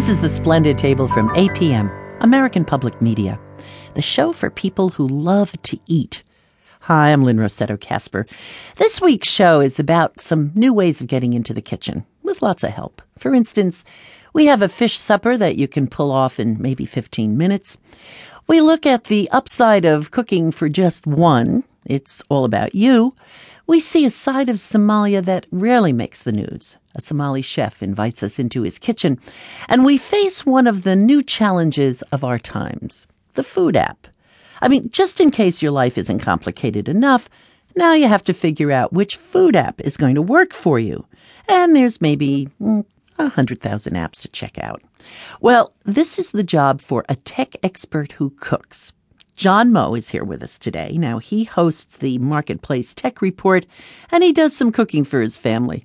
This is the Splendid Table from APM, American Public Media, the show for people who love to eat. Hi, I'm Lynne Rossetto Kasper. This week's show is about some new ways of getting into the kitchen with lots of help. For instance, we have a fish supper that you can pull off in maybe 15 minutes. We look at the upside of cooking for just one. It's all about you. We see a side of Somalia that rarely makes the news. A Somali chef invites us into his kitchen, and we face one of the new challenges of our times the food app. I mean, just in case your life isn't complicated enough, now you have to figure out which food app is going to work for you. And there's maybe mm, a hundred thousand apps to check out. Well, this is the job for a tech expert who cooks. John Moe is here with us today. Now, he hosts the Marketplace Tech Report and he does some cooking for his family.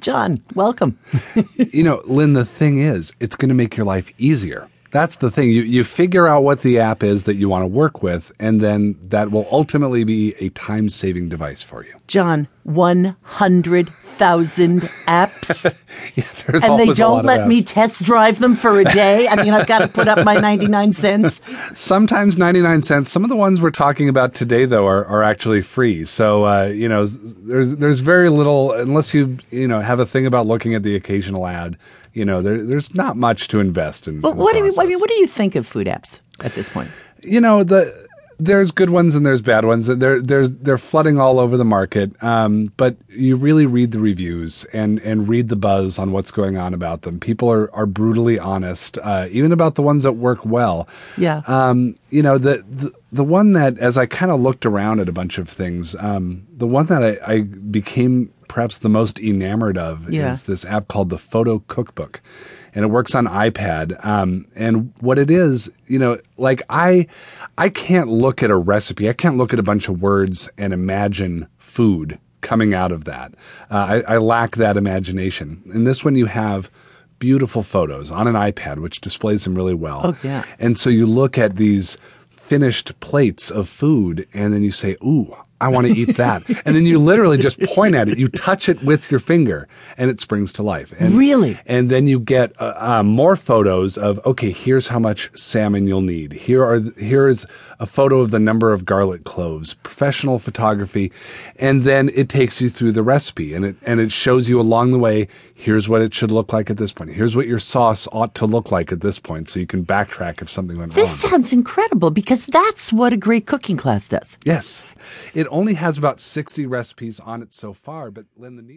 John, welcome. you know, Lynne, the thing is, it's going to make your life easier. That's the thing. You, you figure out what the app is that you want to work with, and then that will ultimately be a time saving device for you. John, 100,000 apps. yeah, and they don't let me test drive them for a day. I mean, I've got to put up my 99 cents. Sometimes 99 cents. Some of the ones we're talking about today, though, are, are actually free. So, uh, you know, there's, there's very little, unless you, you know, have a thing about looking at the occasional ad, you know, there, there's not much to invest in. Well, in what do you, I mean, what do you think of food apps at this point? You know, the there's good ones and there's bad ones. They're there's they're flooding all over the market. Um, but you really read the reviews and and read the buzz on what's going on about them. People are are brutally honest, uh, even about the ones that work well. Yeah. Um, you know the, the the one that as I kind of looked around at a bunch of things, um, the one that I, I became perhaps the most enamored of yeah. is this app called the Photo Cookbook, and it works on iPad. Um, and what it is, you know, like I, I can't look at a recipe, I can't look at a bunch of words and imagine food coming out of that. Uh, I, I lack that imagination. In this one, you have beautiful photos on an iPad, which displays them really well. Oh yeah. And so you look at these finished plates of food and then you say, ooh, I want to eat that. and then you literally just point at it. You touch it with your finger and it springs to life. And, really? And then you get uh, uh, more photos of, okay, here's how much salmon you'll need. Here are, here is a photo of the number of garlic cloves, professional photography. And then it takes you through the recipe and it, and it shows you along the way, here's what it should look like at this point. Here's what your sauce ought to look like at this point. So you can backtrack if something went this wrong. This sounds incredible because that's what a great cooking class does. Yes. It only has about 60 recipes on it so far, but Lynne, the neat